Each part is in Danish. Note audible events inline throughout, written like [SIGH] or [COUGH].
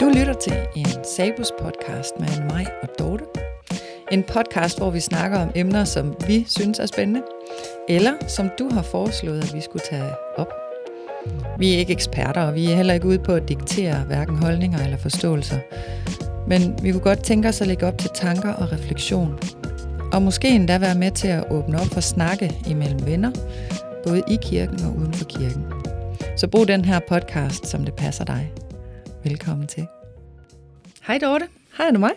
Du lytter til en Sabus podcast med mig og Dorte. En podcast, hvor vi snakker om emner, som vi synes er spændende, eller som du har foreslået, at vi skulle tage op. Vi er ikke eksperter, og vi er heller ikke ude på at diktere hverken holdninger eller forståelser. Men vi kunne godt tænke os at lægge op til tanker og refleksion. Og måske endda være med til at åbne op for snakke imellem venner, både i kirken og uden for kirken. Så brug den her podcast, som det passer dig. Velkommen til. Hej Dorte. Hej, er du mig?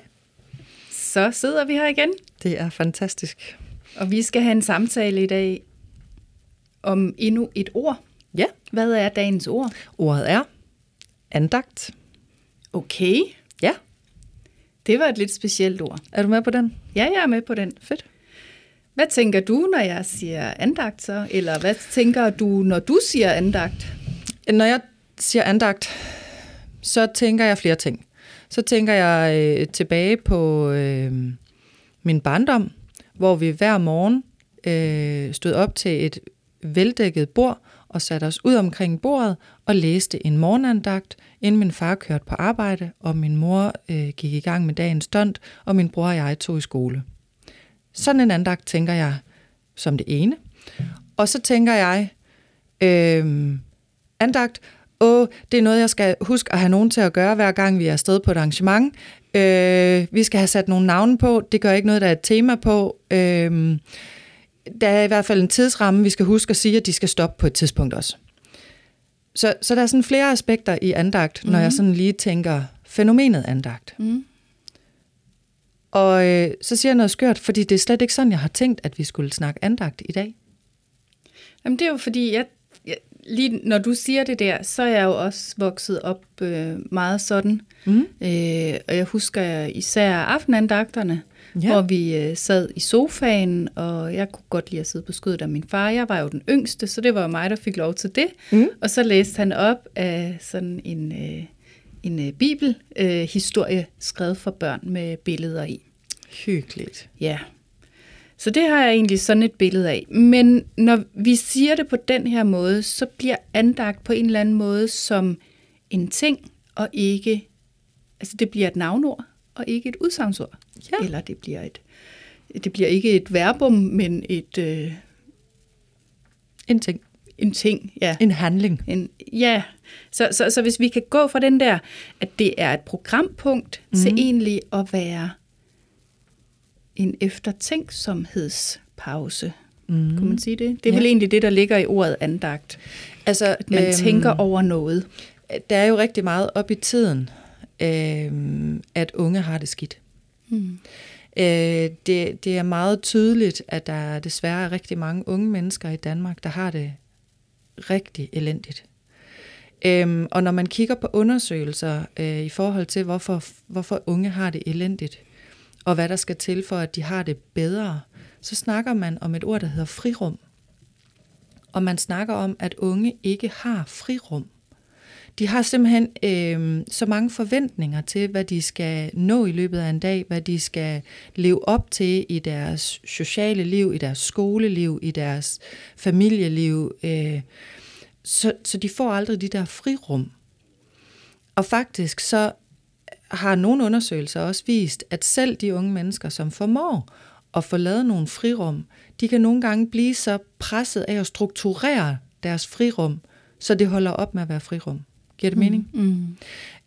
Så sidder vi her igen, Det er fantastisk. og vi skal have en samtale i dag om endnu et ord. Ja, Hvad er dagens ord? ordet er andagt. Okay, Ja, det var et lidt specielt ord. er du med på den? Ja, jeg er med på den. Fedt. Hvad tænker du, når jeg siger andagt så? Eller hvad tænker du, når du siger andagt? Når jeg siger andagt, så tænker jeg flere ting. Så tænker jeg øh, tilbage på øh, min barndom, hvor vi hver morgen øh, stod op til et veldækket bord og satte os ud omkring bordet og læste en morgenandagt, inden min far kørte på arbejde, og min mor øh, gik i gang med dagens stund, og min bror og jeg tog i skole. Sådan en andagt tænker jeg som det ene. Og så tænker jeg, øh, andagt, åh, det er noget, jeg skal huske at have nogen til at gøre, hver gang vi er afsted på et arrangement. Øh, vi skal have sat nogle navne på, det gør ikke noget, der er et tema på. Øh, der er i hvert fald en tidsramme, vi skal huske at sige, at de skal stoppe på et tidspunkt også. Så, så der er sådan flere aspekter i andagt, mm-hmm. når jeg sådan lige tænker fænomenet andagt. Mm. Og øh, så siger jeg noget skørt, fordi det er slet ikke sådan, jeg har tænkt, at vi skulle snakke andagt i dag. Jamen det er jo fordi, jeg, jeg, lige når du siger det der, så er jeg jo også vokset op øh, meget sådan. Mm. Øh, og jeg husker især aftenandagterne, Ja. hvor vi øh, sad i sofaen, og jeg kunne godt lide at sidde på skødet af min far. Jeg var jo den yngste, så det var jo mig, der fik lov til det. Mm. Og så læste han op af sådan en, øh, en øh, bibelhistorie, øh, historie skrevet for børn med billeder i. Hyggeligt. Ja. Så det har jeg egentlig sådan et billede af. Men når vi siger det på den her måde, så bliver andagt på en eller anden måde som en ting, og ikke, altså det bliver et navnord, og ikke et udsagnsord. Ja. Eller det bliver et, det bliver ikke et verbum, men et, øh, En ting. en ting, ja. En handling. En, ja, så, så, så hvis vi kan gå fra den der, at det er et programpunkt, mm. til egentlig at være en eftertænksomhedspause. Mm. Kunne man sige det? Det er Ja. vel egentlig det, der ligger i ordet andagt. Altså, At man øhm, tænker over noget. Der er jo rigtig meget op i tiden, øhm, at unge har det skidt. Mm. Øh, det, det er meget tydeligt, at der desværre er rigtig mange unge mennesker i Danmark, der har det rigtig elendigt. Øhm, og når man kigger på undersøgelser øh, i forhold til, hvorfor, hvorfor unge har det elendigt, og hvad der skal til for, at de har det bedre, så snakker man om et ord, der hedder frirum. Og man snakker om, at unge ikke har frirum. De har simpelthen øh, så mange forventninger til, hvad de skal nå i løbet af en dag, hvad de skal leve op til i deres sociale liv, i deres skoleliv, i deres familieliv. Øh, så, så de får aldrig de der frirum. Og faktisk så har nogle undersøgelser også vist, at selv de unge mennesker, som formår at få lavet nogle frirum, de kan nogle gange blive så presset af at strukturere deres frirum, så det holder op med at være frirum. Giver det mening? Mm.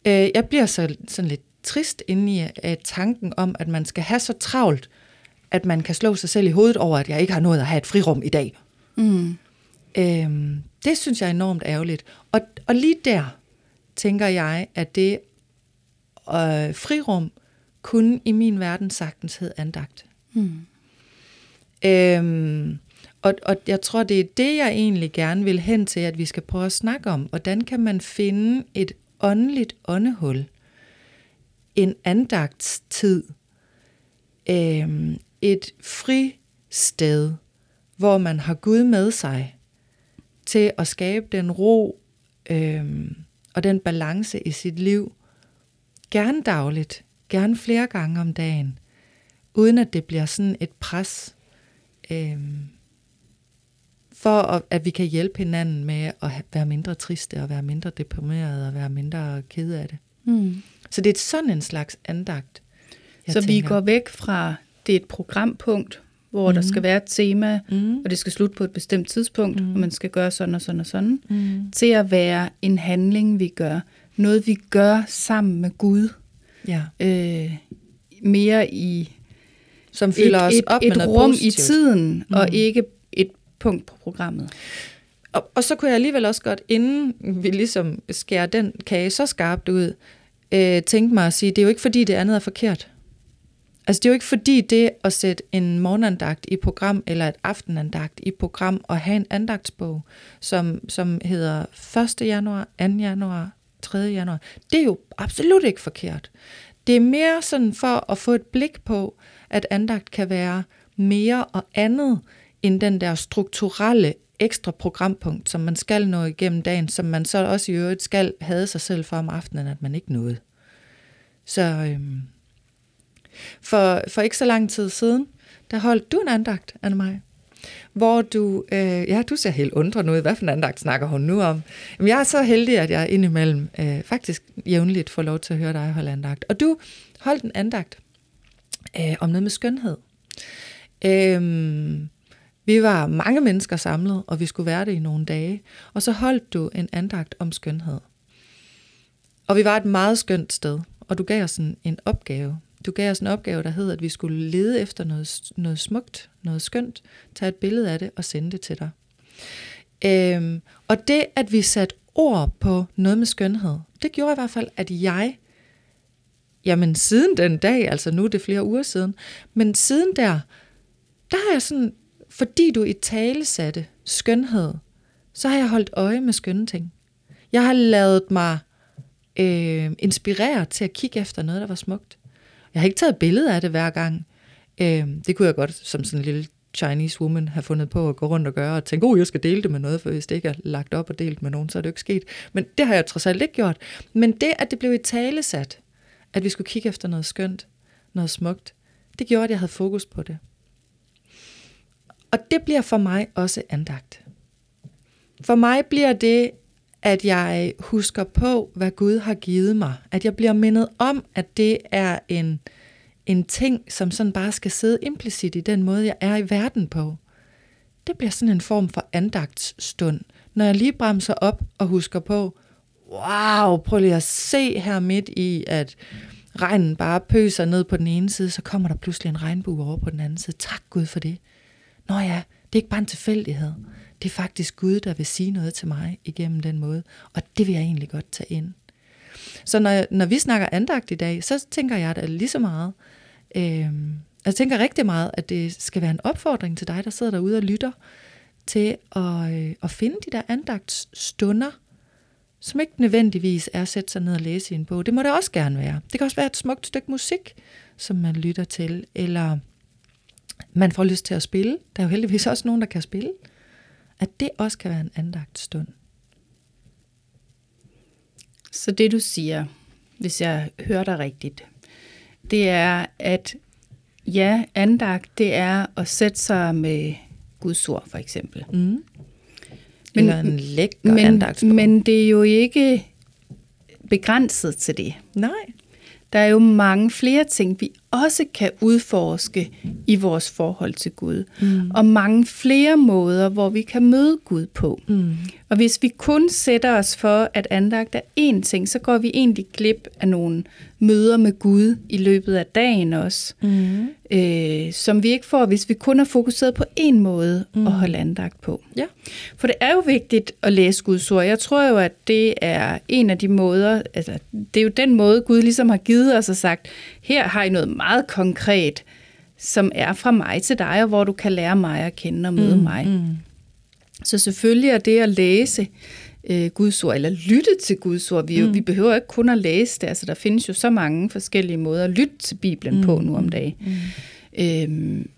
Øh, jeg bliver så, sådan lidt trist inde i af tanken om, at man skal have så travlt, at man kan slå sig selv i hovedet over, at jeg ikke har nået at have et frirum i dag. Mm. Øhm, det synes jeg er enormt ærgerligt. Og, og lige der tænker jeg, at det øh, frirum kunne i min verden sagtens hed andagt. Mm. Øhm, og, og jeg tror, det er det, jeg egentlig gerne vil hen til, at vi skal prøve at snakke om. Hvordan kan man finde et åndeligt åndehul? En andagtstid? Øhm, et fristed, hvor man har Gud med sig til at skabe den ro øhm, og den balance i sit liv. Gerne dagligt, gerne flere gange om dagen, uden at det bliver sådan et pres, øh, for at, at vi kan hjælpe hinanden med at være mindre triste, og være mindre deprimeret, og være mindre ked af det. Mm. Så det er sådan en slags andagt. Så tænker. vi går væk fra, det er et programpunkt, hvor mm. der skal være et tema, mm. og det skal slutte på et bestemt tidspunkt, mm. og man skal gøre sådan og sådan og sådan, mm. til at være en handling, vi gør. Noget, vi gør sammen med Gud. Ja. Øh, mere i som fylder et, os op et, med et rum positivt. i tiden, mm. og ikke punkt på programmet. Og, og så kunne jeg alligevel også godt, inden vi ligesom skærer den kage så skarpt ud, øh, tænke mig at sige, det er jo ikke fordi det andet er forkert. Altså det er jo ikke fordi det at sætte en morgenandagt i program, eller et aftenandagt i program, og have en andagtsbog, som, som hedder 1. januar, 2. januar, 3. januar, det er jo absolut ikke forkert. Det er mere sådan for at få et blik på, at andagt kan være mere og andet end den der strukturelle ekstra programpunkt, som man skal nå igennem dagen, som man så også i øvrigt skal have sig selv for om aftenen, at man ikke nåede. Så øhm, for, for ikke så lang tid siden, der holdt du en andagt, anne mig, hvor du, øh, ja, du ser helt undrende ud. Hvad for en andagt snakker hun nu om? Jamen, jeg er så heldig, at jeg indimellem øh, faktisk jævnligt får lov til at høre dig holde andagt. Og du holdt en andagt øh, om noget med skønhed. Øh, vi var mange mennesker samlet, og vi skulle være det i nogle dage. Og så holdt du en andagt om skønhed. Og vi var et meget skønt sted, og du gav os en, en opgave. Du gav os en opgave, der hed, at vi skulle lede efter noget, noget smukt, noget skønt, tage et billede af det og sende det til dig. Øhm, og det, at vi satte ord på noget med skønhed, det gjorde i hvert fald, at jeg, jamen siden den dag, altså nu er det flere uger siden, men siden der, der har jeg sådan, fordi du i tale satte skønhed, så har jeg holdt øje med skønne ting. Jeg har lavet mig øh, inspirere til at kigge efter noget, der var smukt. Jeg har ikke taget billeder af det hver gang. Øh, det kunne jeg godt som sådan en lille Chinese woman have fundet på at gå rundt og gøre, og tænke, oh, jeg skal dele det med noget, for hvis det ikke er lagt op og delt med nogen, så er det jo ikke sket. Men det har jeg trods alt ikke gjort. Men det, at det blev i tale sat, at vi skulle kigge efter noget skønt, noget smukt, det gjorde, at jeg havde fokus på det. Og det bliver for mig også andagt. For mig bliver det, at jeg husker på, hvad Gud har givet mig. At jeg bliver mindet om, at det er en, en ting, som sådan bare skal sidde implicit i den måde, jeg er i verden på. Det bliver sådan en form for andagtsstund, når jeg lige bremser op og husker på, wow, prøv lige at se her midt i, at regnen bare pøser ned på den ene side, så kommer der pludselig en regnbue over på den anden side. Tak Gud for det. Nå ja, det er ikke bare en tilfældighed. Det er faktisk Gud, der vil sige noget til mig igennem den måde, og det vil jeg egentlig godt tage ind. Så når, når vi snakker andagt i dag, så tænker jeg da lige så meget, øh, jeg tænker rigtig meget, at det skal være en opfordring til dig, der sidder derude og lytter, til at, øh, at finde de der andagtsstunder, som ikke nødvendigvis er at sætte sig ned og læse i en bog. Det må det også gerne være. Det kan også være et smukt stykke musik, som man lytter til, eller man får lyst til at spille. Der er jo heldigvis også nogen, der kan spille. At det også kan være en andagt stund. Så det du siger, hvis jeg hører dig rigtigt, det er, at ja, andagt, det er at sætte sig med Guds ord, for eksempel. Mm. Men, Eller en lækker men, men det er jo ikke begrænset til det. Nej. Der er jo mange flere ting, vi også kan udforske i vores forhold til Gud. Mm. Og mange flere måder, hvor vi kan møde Gud på. Mm. Og hvis vi kun sætter os for, at andagt er én ting, så går vi egentlig glip af nogle møder med Gud i løbet af dagen også, mm. øh, som vi ikke får, hvis vi kun er fokuseret på én måde mm. at holde andagt på. Ja. For det er jo vigtigt at læse Guds ord. Jeg tror jo, at det er en af de måder, altså det er jo den måde, Gud ligesom har givet os og sagt, her har I noget meget konkret, som er fra mig til dig, og hvor du kan lære mig at kende og møde mm, mig. Mm. Så selvfølgelig er det at læse øh, Guds ord, eller lytte til Guds ord. Vi, mm. vi behøver ikke kun at læse det. Altså, der findes jo så mange forskellige måder at lytte til Bibelen mm. på nu om dagen. Mm. Øhm,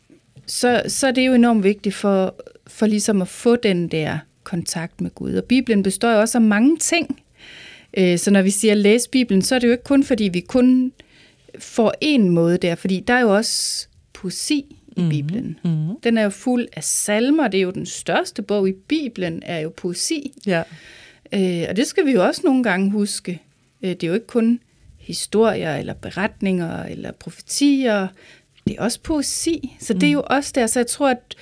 så, så er det jo enormt vigtigt for, for ligesom at få den der kontakt med Gud. Og Bibelen består jo også af mange ting. Øh, så når vi siger læse Bibelen, så er det jo ikke kun fordi vi kun får en måde der, fordi der er jo også poesi i Mhm, Bibelen. mhm. Den er jo fuld af salmer. Det er jo den største bog i Bibelen, er jo poesi. Ja. Øh, og det skal vi jo også nogle gange huske. Øh, det er jo ikke kun historier, eller beretninger, eller profetier. Det er også poesi. Så det er jo også der. Så jeg tror, at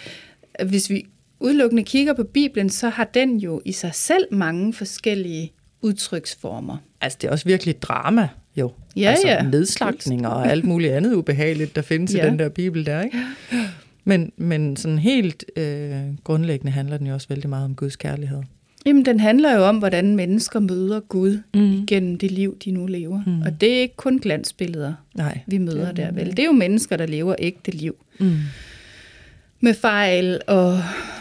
at hvis vi udelukkende kigger på Bibelen, så har den jo i sig selv mange forskellige udtryksformer. Altså, det er også virkelig drama, jo. Ja, altså, ja. nedslagtninger og alt muligt andet ubehageligt, der findes ja. I den der bibel der, ikke? Men, men sådan helt øh, grundlæggende handler den jo også vældig meget om Guds kærlighed. Jamen, den handler jo om, hvordan mennesker møder Gud Mm. gennem det liv, de nu lever. Mm. Og det er ikke kun glansbilleder, Nej. vi møder Det er der, det vel? Det er jo mennesker, der lever ægte liv. Mm. Med fejl og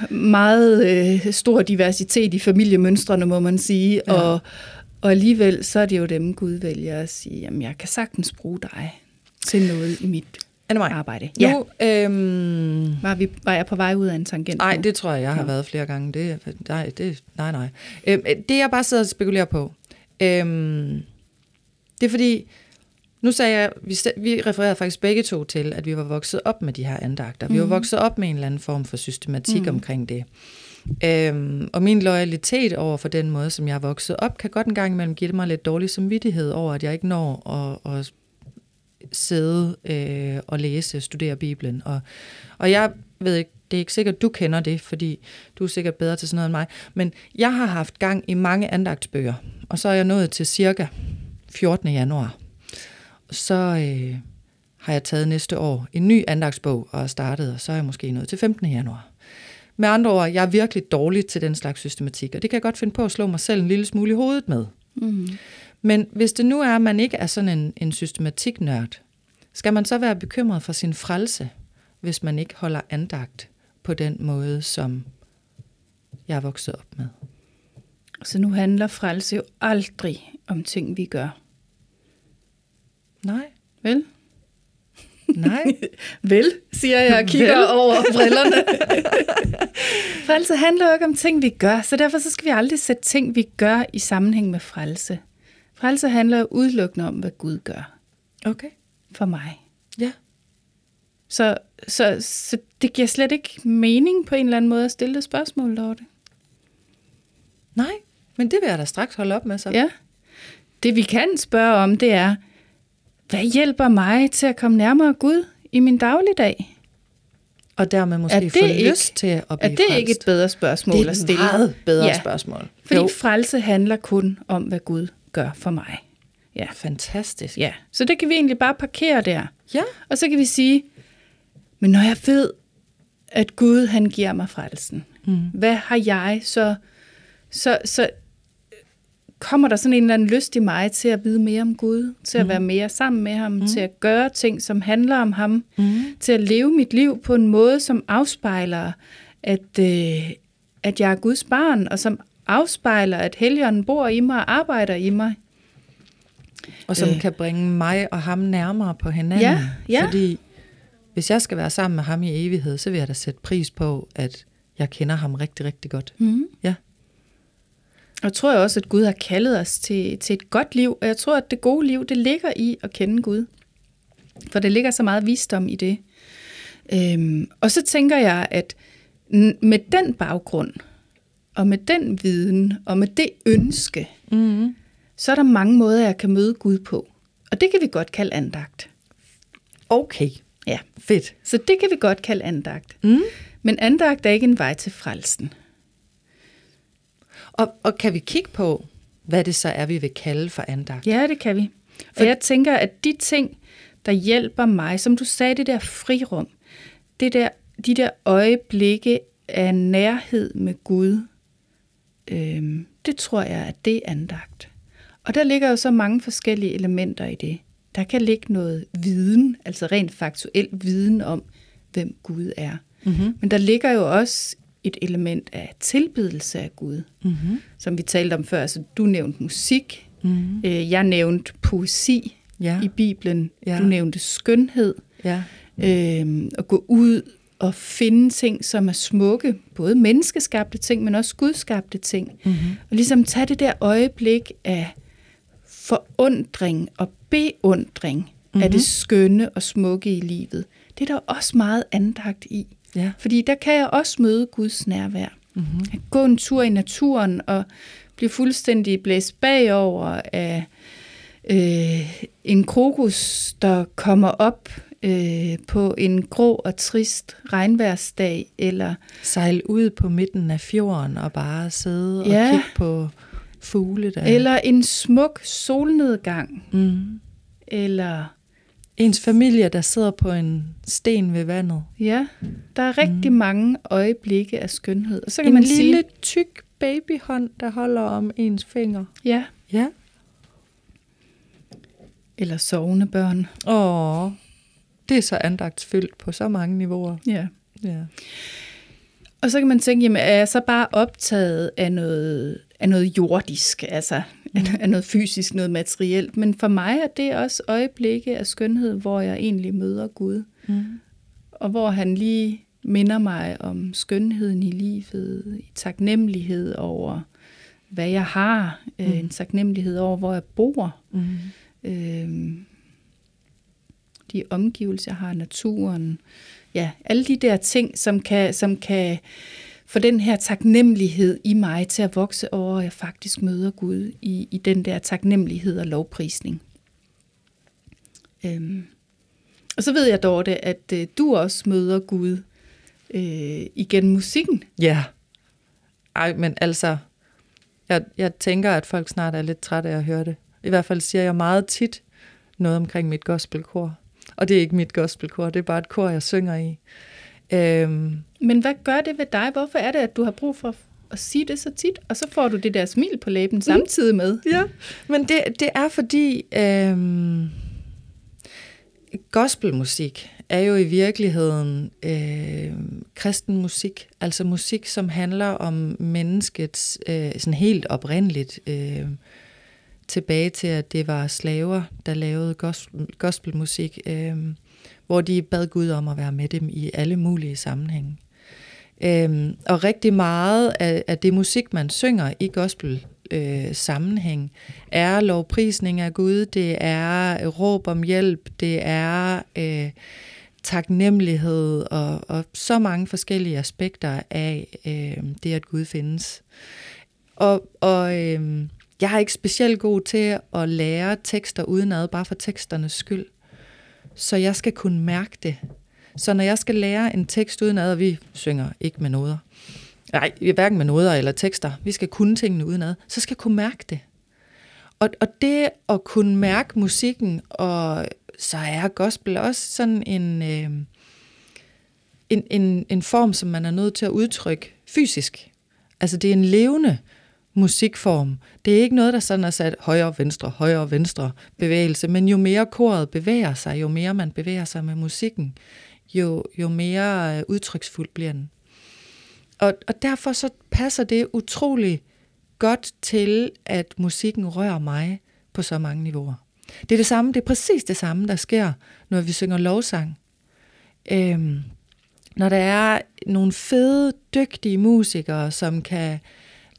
meget øh, stor diversitet i familiemønstrene, må man sige. Ja. Og, og alligevel, så er det jo dem, Gud vælger at sige, jamen, jeg kan sagtens bruge dig til noget i mit Anne-Maj, arbejde. nu, øhm, Var, vi, var jeg på vej ud af en tangent? Nej, det tror jeg, jeg har Nå. været flere gange. Det, nej, det, nej, nej. Øhm, det jeg bare sidder og spekulerer på, øhm, det er fordi, nu sagde jeg, vi, vi refererede faktisk begge to til, at vi var vokset op med de her andagter. Vi var Mhm. vokset op med en eller anden form for systematik Mhm. omkring det. Øhm, og min loyalitet over for den måde, som jeg er vokset op, kan godt en gang imellem give mig lidt dårlig samvittighed over, at jeg ikke når at, at sidde øh, og læse, studere Bibelen. Og, og jeg ved ikke, det er ikke sikkert, du kender det, fordi du er sikkert bedre til sådan noget end mig. Men jeg har haft gang i mange andagtsbøger, og så er jeg nået til cirka 14. januar. Så øh, har jeg taget næste år en ny andagsbog og startet, og så er jeg måske nået til 15. januar. Med andre ord, jeg er virkelig dårlig til den slags systematik, og det kan jeg godt finde på at slå mig selv en lille smule i hovedet med. Mm. Men hvis det nu er, at man ikke er sådan en, en systematiknørd, skal man så være bekymret for sin frelse, hvis man ikke holder andagt på den måde, som jeg er vokset op med? Så nu handler frelse jo aldrig om ting, vi gør. Nej. Vel? Nej. [LAUGHS] Vel, siger jeg og kigger Vel. over brillerne. [LAUGHS] frelse handler jo ikke om ting, vi gør, så derfor så skal vi aldrig sætte ting, vi gør i sammenhæng med frelse. Frelse handler jo udelukkende om, hvad Gud gør Okay. for mig. Ja. Så, så, så det giver slet ikke mening på en eller anden måde at stille det spørgsmål, Dorte. Nej, men det vil jeg da straks holde op med så. Ja. Det vi kan spørge om, det er, hvad hjælper mig til at komme nærmere Gud i min dagligdag? Og dermed måske Er det få ikke- lyst til at Er blive det frelst. ikke et bedre spørgsmål det er at et stille? meget bedre Ja. spørgsmål. Fordi Jo. frelse handler kun om, hvad Gud gør for mig. Ja. Fantastisk. ja. Så det kan vi egentlig bare parkere der. Ja. Og så kan vi sige, men når jeg ved, at Gud han giver mig frelsen, Mm. hvad har jeg så, så, så kommer der sådan en eller anden lyst i mig til at vide mere om Gud, til at være mere sammen med ham, mm. til at gøre ting, som handler om ham, Mm. til at leve mit liv på en måde, som afspejler, at, øh, at jeg er Guds barn, og som afspejler, at Helligånden bor i mig og arbejder i mig. Og som øh. kan bringe mig og ham nærmere på hinanden. Ja, ja. Fordi hvis jeg skal være sammen med ham i evighed, så vil jeg da sætte pris på, at jeg kender ham rigtig, rigtig godt. Mm. Ja. Og jeg tror jeg også, at Gud har kaldet os til, til et godt liv, og jeg tror, at det gode liv, det ligger i at kende Gud. For der ligger så meget visdom i det. Øhm, og så tænker jeg, at med den baggrund, og med den viden, og med det ønske, Mm. så er der mange måder, jeg kan møde Gud på. Og det kan vi godt kalde andagt. Okay, Ja, fedt. så det kan vi godt kalde andagt. Mm. Men andagt er ikke en vej til frelsen. Og, og kan vi kigge på, hvad det så er, vi vil kalde for andagt? Ja, det kan vi. For- jeg tænker, at de ting, der hjælper mig, som du sagde, det der frirum, det der, de der øjeblikke af nærhed med Gud, øhm, det tror jeg, at det er andagt. Og der ligger jo så mange forskellige elementer i det. Der kan ligge noget viden, altså rent faktuel viden om, hvem Gud er. Mm-hmm. Men der ligger jo også et element af tilbedelse af Gud, Mm-hmm. som vi talte om før. Altså, du nævnte musik, Mm-hmm. Øh, Jeg nævnte poesi Ja. i Bibelen. Ja. Du nævnte skønhed. ja. Øh, at gå ud og finde ting, som er smukke. Både menneskeskabte ting, men også gudskabte ting. Mm-hmm. Og ligesom tage det der øjeblik af forundring og beundring mm-hmm. af det skønne og smukke i livet. Det er der også meget andagt i. Ja. Fordi der kan jeg også møde Guds nærvær. Mm-hmm. At gå en tur i naturen og blive fuldstændig blæst bagover af øh, en krokus, der kommer op øh, på en grå og trist regnværsdag, eller Sejl ud på midten af fjorden og bare sidde og Ja. kigge på fugle der. eller en smuk solnedgang, mm. eller Ens familie, der sidder på en sten ved vandet. ja, der er rigtig Mm. mange øjeblikke af skønhed. Og så kan En man lille, sige, tyk babyhånd, der holder om ens finger. ja, Ja. eller sovende børn. Åh, det er så andagtsfyldt på så mange niveauer. Ja. Ja. Og så kan man tænke, jamen, er jeg så bare optaget af noget, af noget jordisk, altså mm. af noget fysisk, noget materielt. Men for mig er det også øjeblikke af skønhed, hvor jeg egentlig møder Gud. Mm. Og hvor han lige minder mig om skønheden i livet, i taknemmelighed over, hvad jeg har, mm. en taknemmelighed over, hvor jeg bor, Mm. øh, de omgivelser, jeg har, naturen. Ja, alle de der ting, som kan, som kan for den her taknemmelighed i mig til at vokse over, at jeg faktisk møder Gud i, i den der taknemmelighed og lovprisning. Øhm. Og så ved jeg, Dorte, at øh, du også møder Gud øh, igennem musikken. Ja. Ej, men altså, jeg, jeg tænker, at folk snart er lidt trætte af at høre det. I hvert fald siger jeg meget tit noget omkring mit gospelkor. Og det er ikke mit gospelkor, det er bare et kor, jeg synger i. Øhm, Men hvad gør det ved dig? Hvorfor er det, at du har brug for at sige det så tit, og så får du det der smil på læben samtidig med? Ja, men det, det er fordi øhm, gospelmusik er jo i virkeligheden øh, kristen musik, altså musik, som handler om menneskets øh, sådan helt oprindeligt øh, tilbage til, at det var slaver, der lavede gospel, gospelmusik, øh, hvor de bad Gud om at være med dem i alle mulige sammenhænge. Øhm, og rigtig meget af, af det musik, man synger i gospel øh, sammenhæng, er lovprisning af Gud, det er råb om hjælp, det er øh, taknemmelighed og, og så mange forskellige aspekter af øh, det, at Gud findes. Og, og øh, jeg er ikke specielt god til at lære tekster udenad, bare for teksternes skyld. Så jeg skal kunne mærke det. Så når jeg skal lære en tekst udenad, og vi synger ikke med noder, nej, hverken med noder eller tekster, vi skal kunne tingene udenad, så skal jeg kunne mærke det. Og, og det at kunne mærke musikken, og så er gospel også sådan en, øh, en, en, en form, som man er nødt til at udtrykke fysisk. Altså det er en levende musikform. Det er ikke noget, der sådan er sat højre, venstre, højre, venstre bevægelse, men jo mere koret bevæger sig, jo mere man bevæger sig med musikken, jo, jo mere øh, udtryksfuld bliver den. Og, og derfor så passer det utrolig godt til, at musikken rører mig på så mange niveauer. Det er det samme, det er præcis det samme, der sker, når vi synger lovsang. Øhm, når der er nogle fede, dygtige musikere, som kan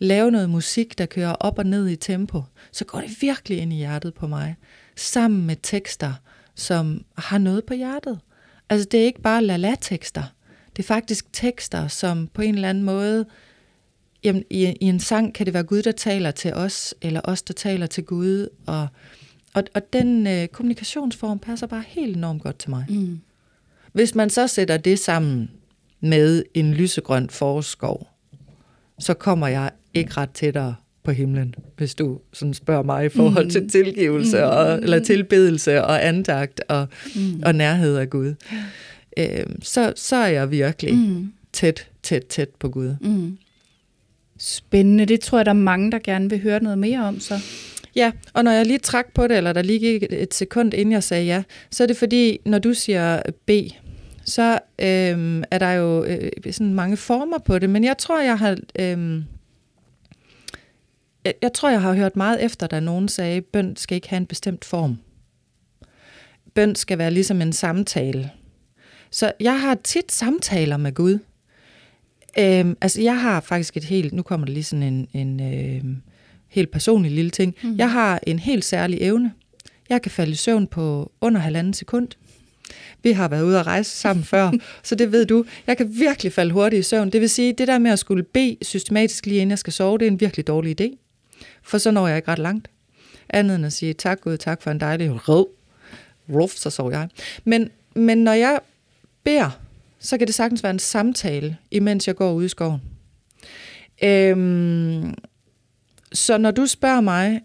lave noget musik, der kører op og ned i tempo, så går det virkelig ind i hjertet på mig. Sammen med tekster, som har noget på hjertet. Altså det er ikke bare la-la-tekster. Det er faktisk tekster, som på en eller anden måde, jamen, i, i en sang kan det være Gud, der taler til os, eller os, der taler til Gud. Og, og, og den øh, kommunikationsform passer bare helt enormt godt til mig. Mm. Hvis man så sætter det sammen med en lysegrøn forskov, så kommer jeg ikke ret tættere på himlen, hvis du sådan spørger mig i forhold Mm. til tilgivelse, Mm. og, eller tilbedelse og andagt og, Mm. og nærhed af Gud. Øh, så, så er jeg virkelig Mm. tæt, tæt, tæt på Gud. Mm. Spændende. Det tror jeg, der er mange, der gerne vil høre noget mere om så. Ja, og når jeg lige trak på det, eller der lige gik et sekund, inden jeg sagde ja, så er det fordi, når du siger B, så øhm, er der jo øh, sådan mange former på det, men jeg tror, jeg har... Øhm, jeg, jeg tror, jeg har hørt meget efter, da nogen sagde, bøn skal ikke have en bestemt form. Bøn skal være ligesom en samtale. Så jeg har tit samtaler med Gud. Øhm, altså, jeg har faktisk et helt... Nu kommer der lige sådan en... en øhm, helt personlig lille ting. Mm. Jeg har en helt særlig evne. Jeg kan falde i søvn på under halvanden sekund. Vi har været ude at rejse sammen [LAUGHS] før, så det ved du. Jeg kan virkelig falde hurtigt i søvn. Det vil sige, det der med at skulle bede systematisk lige inden jeg skal sove, det er en virkelig dårlig idé. For så når jeg ikke ret langt. Andet end at sige, tak Gud, tak for en dejlig rød. Ruff, så sover jeg. Men, men når jeg beder, så kan det sagtens være en samtale, imens jeg går ud i skoven. Øhm, så når du spørger mig,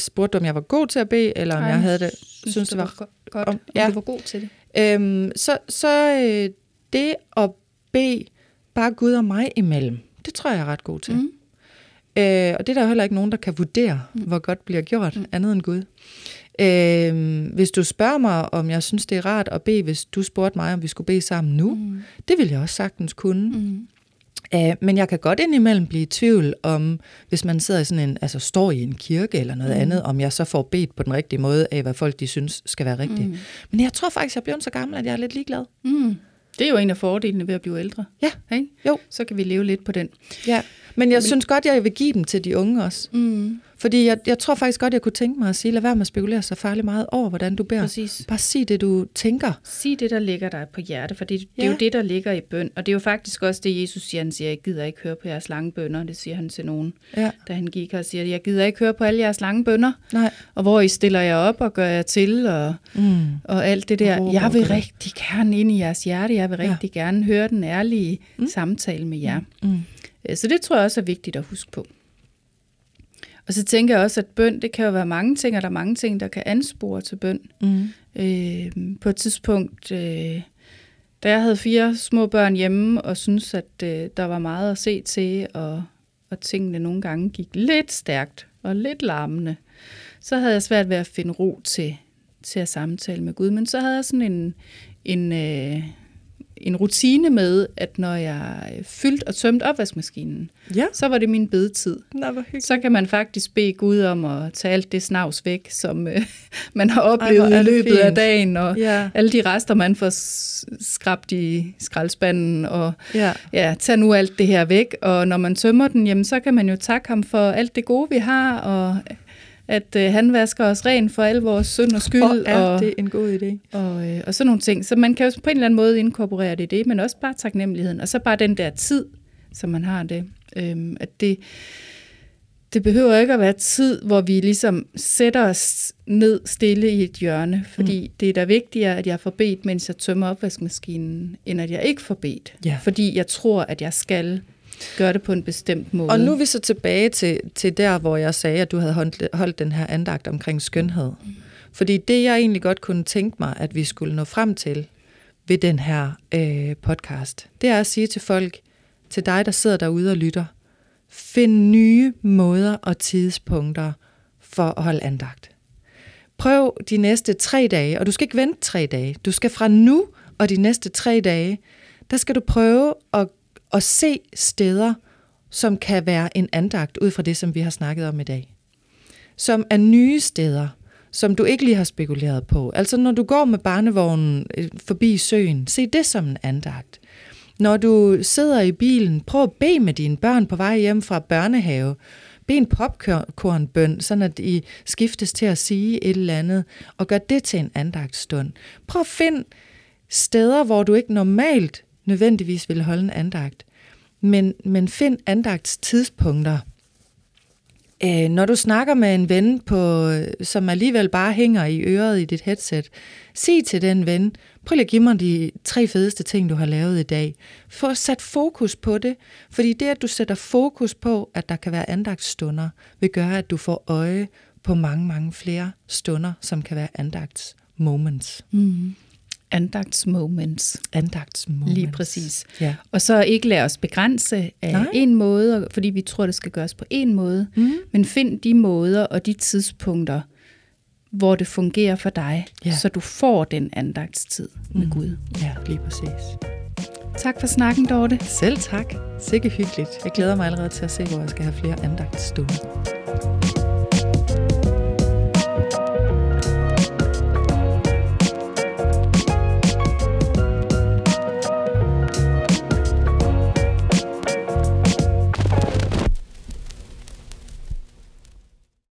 spurgte du, om jeg var god til at bede, eller om Ej, jeg havde det, synes, synes, det var, go- godt, om- om, ja. ja. du var god til det. øhm, så, så øh, det at bede bare Gud og mig imellem, det tror jeg er ret god til. Mm. Øh, og det er der heller ikke nogen, der kan vurdere, mm. hvor godt bliver gjort, mm. andet end Gud. Øh, hvis du spørger mig, om jeg synes, det er rart at bede, hvis du spurgte mig, om vi skulle bede sammen nu, mm. det vil jeg også sagtens kunne. Mm. Uh, men jeg kan godt indimellem blive i tvivl om, hvis man sidder i sådan en, altså står i en kirke eller noget mm. andet, om jeg så får bedt på den rigtige måde af, hvad folk de synes skal være rigtigt. Mm. Men jeg tror faktisk, jeg er blevet så gammel, at jeg er lidt ligeglad. Mm. Det er jo en af fordelene ved at blive ældre. Ja, Ikke? jo. Så kan vi leve lidt på den. Ja. Men jeg men, synes godt, jeg vil give dem til de unge også. Mm. Fordi jeg, jeg tror faktisk godt, jeg kunne tænke mig at sige, lad være med at spekulere så farligt meget over, hvordan du beder. Præcis. Bare sig det, du tænker. Sig det, der ligger dig på hjerte, for det, det Ja. er jo det, der ligger i bøn. Og det er jo faktisk også det, Jesus siger. Han siger, jeg gider ikke høre på jeres lange bønder. Det siger han til nogen, Ja. da han gik og siger, jeg gider ikke høre på alle jeres lange bønder. Nej. Og hvor I stiller jer op og gør jer til, og, Mm. og alt det der. Råber Jeg vil gør. rigtig gerne ind i jeres hjerte. Jeg vil Ja. rigtig gerne høre den ærlige mm. samtale med jer. Mm. Øh, Så det tror jeg også er vigtigt at huske på. Og så tænker jeg også, at bøn, det kan jo være mange ting, og der er mange ting, der kan anspore til bøn. Mm. Øh, på et tidspunkt, øh, da jeg havde fire små børn hjemme, og syntes, at øh, der var meget at se til, og, og tingene nogle gange gik lidt stærkt og lidt larmende, så havde jeg svært ved at finde ro til, til at samtale med Gud. Men så havde jeg sådan en, en, øh, en rutine med, at når jeg fyldt og tømt opvaskemaskinen, Ja. så var det min bedetid. Nå, hvor hyggeligt. Så kan man faktisk bede Gud om at tage alt det snavs væk, som øh, [LAUGHS] man har oplevet er i løbet af fint. dagen, og Ja. alle de rester, man får skrabt i skraldespanden, og Ja. ja, tag nu alt det her væk, og når man tømmer den, jamen, så kan man jo takke ham for alt det gode, vi har, og at øh, han vasker os ren for al vores synd og skyld, Hvor er og, det en god idé. og, øh, og sådan nogle ting. Så man kan jo på en eller anden måde inkorporere det i det, men også bare taknemmeligheden, og så bare den der tid, som man har det. Øhm, at det, det behøver ikke at være tid, hvor vi ligesom sætter os ned stille i et hjørne, fordi mm. det er da vigtigere, at jeg får bedt, mens jeg tømmer opvaskemaskinen, end at jeg ikke får bedt. Ja. Fordi jeg tror, at jeg skal gøre det på en bestemt måde. Og nu er vi så tilbage til, til der, hvor jeg sagde, at du havde holdt, holdt den her andagt omkring skønhed. Fordi det, jeg egentlig godt kunne tænke mig, at vi skulle nå frem til ved den her øh, podcast, det er at sige til folk, til dig, der sidder derude og lytter, find nye måder og tidspunkter for at holde andagt. Prøv de næste tre dage, og du skal ikke vente tre dage. Du skal fra nu og de næste tre dage, der skal du prøve at, at se steder, som kan være en andagt ud fra det, som vi har snakket om i dag. Som er nye steder, som du ikke lige har spekuleret på. Altså når du går med barnevognen øh, forbi søen, se det som en andagt. Når du sidder i bilen, prøv at bede med dine børn på vej hjem fra børnehave. Bed en popcornbøn, sådan at I skiftes til at sige et eller andet, og gør det til en andagtstund. Prøv at finde steder, hvor du ikke normalt nødvendigvis vil holde en andagt, men, men find andagtstidspunkter. Øh, når du snakker med en ven, på, som alligevel bare hænger i øret i dit headset, sig til den ven, prøv lige at give mig de tre fedeste ting, du har lavet i dag. Få sat fokus på det, fordi det, at du sætter fokus på, at der kan være andagtsstunder, vil gøre, at du får øje på mange, mange flere stunder, som kan være andagtsmoments. Mm. Andagtsmoments. Andagtsmoments. Lige præcis. Ja. Og så ikke lade os begrænse af Nej. en måde, fordi vi tror, det skal gøres på en måde, Mm. men find de måder og de tidspunkter, hvor det fungerer for dig, Ja. så du får den andagtstid med Mm. Gud. Ja, lige præcis. Tak for snakken, Dorte. Selv tak. Sikke hyggeligt. Jeg glæder mig allerede til at se, hvor jeg skal have flere andagtsstunder.